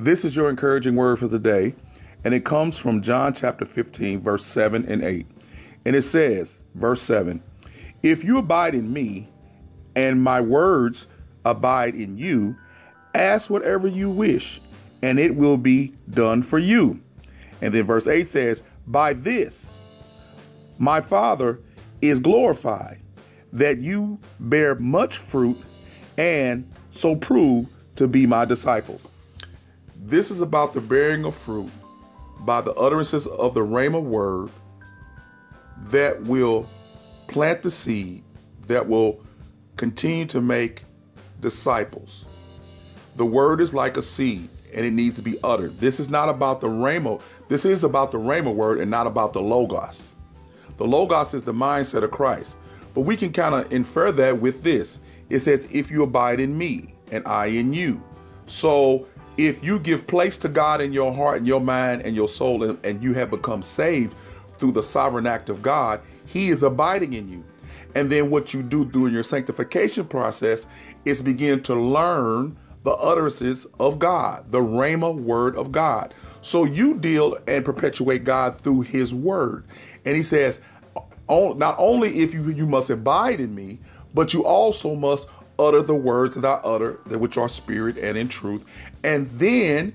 This is your encouraging word for the day, and it comes from John chapter 15, verse 7 and 8. And it says, verse 7 If you abide in me, and my words abide in you, ask whatever you wish, and it will be done for you. And then verse 8 says, By this my Father is glorified, that you bear much fruit and so prove to be my disciples. This is about the bearing of fruit by the utterances of the Rhema word that will plant the seed that will continue to make disciples. The word is like a seed and it needs to be uttered. This is not about the Rhema. This is about the Rhema word and not about the Logos. The Logos is the mindset of Christ. But we can kind of infer that with this. It says, if you abide in me and I in you. So if you give place to God in your heart and your mind and your soul and, and you have become saved through the sovereign act of God, He is abiding in you. And then what you do during your sanctification process is begin to learn the utterances of God, the Rhema word of God. So you deal and perpetuate God through his word. And he says, not only if you you must abide in me, but you also must utter the words that I utter, that which are spirit and in truth. And then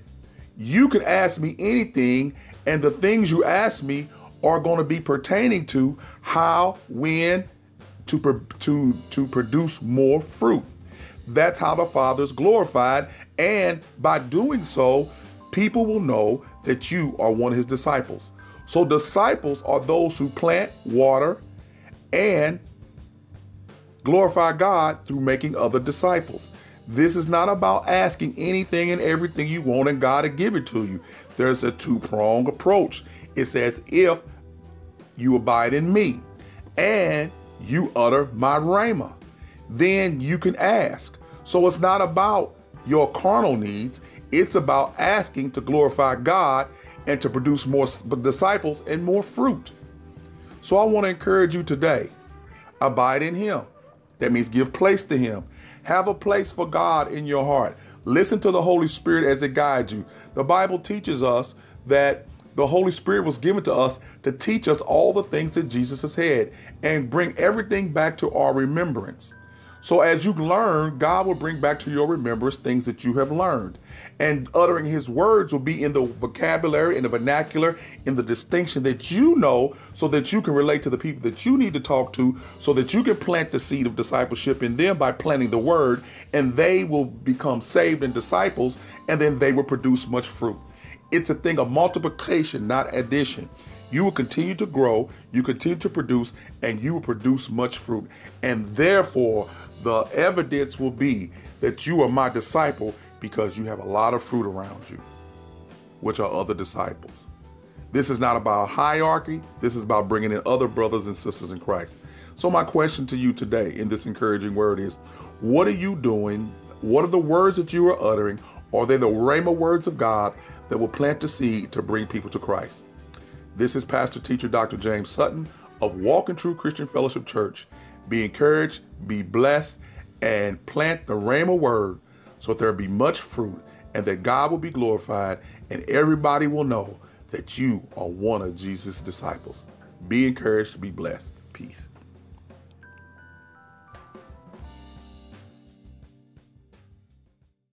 you can ask me anything, and the things you ask me are going to be pertaining to how, when, to, to, to produce more fruit. That's how the Father is glorified. And by doing so, people will know that you are one of his disciples. So, disciples are those who plant, water, and glorify God through making other disciples. This is not about asking anything and everything you want and God to give it to you. There's a two pronged approach. It says, if you abide in me and you utter my rhema, then you can ask. So it's not about your carnal needs, it's about asking to glorify God and to produce more disciples and more fruit. So I want to encourage you today abide in Him. That means give place to Him. Have a place for God in your heart. Listen to the Holy Spirit as it guides you. The Bible teaches us that the Holy Spirit was given to us to teach us all the things that Jesus has had and bring everything back to our remembrance. So as you learn, God will bring back to your remembrance things that you have learned. And uttering his words will be in the vocabulary, in the vernacular, in the distinction that you know, so that you can relate to the people that you need to talk to, so that you can plant the seed of discipleship in them by planting the word, and they will become saved and disciples, and then they will produce much fruit. It's a thing of multiplication, not addition. You will continue to grow, you continue to produce, and you will produce much fruit. And therefore, the evidence will be that you are my disciple because you have a lot of fruit around you, which are other disciples. This is not about hierarchy, this is about bringing in other brothers and sisters in Christ. So, my question to you today in this encouraging word is what are you doing? What are the words that you are uttering? Are they the Rhema words of God that will plant the seed to bring people to Christ? This is Pastor Teacher Dr. James Sutton of Walk in True Christian Fellowship Church. Be encouraged, be blessed, and plant the Rhema word so that there be much fruit and that God will be glorified and everybody will know that you are one of Jesus' disciples. Be encouraged, be blessed. Peace.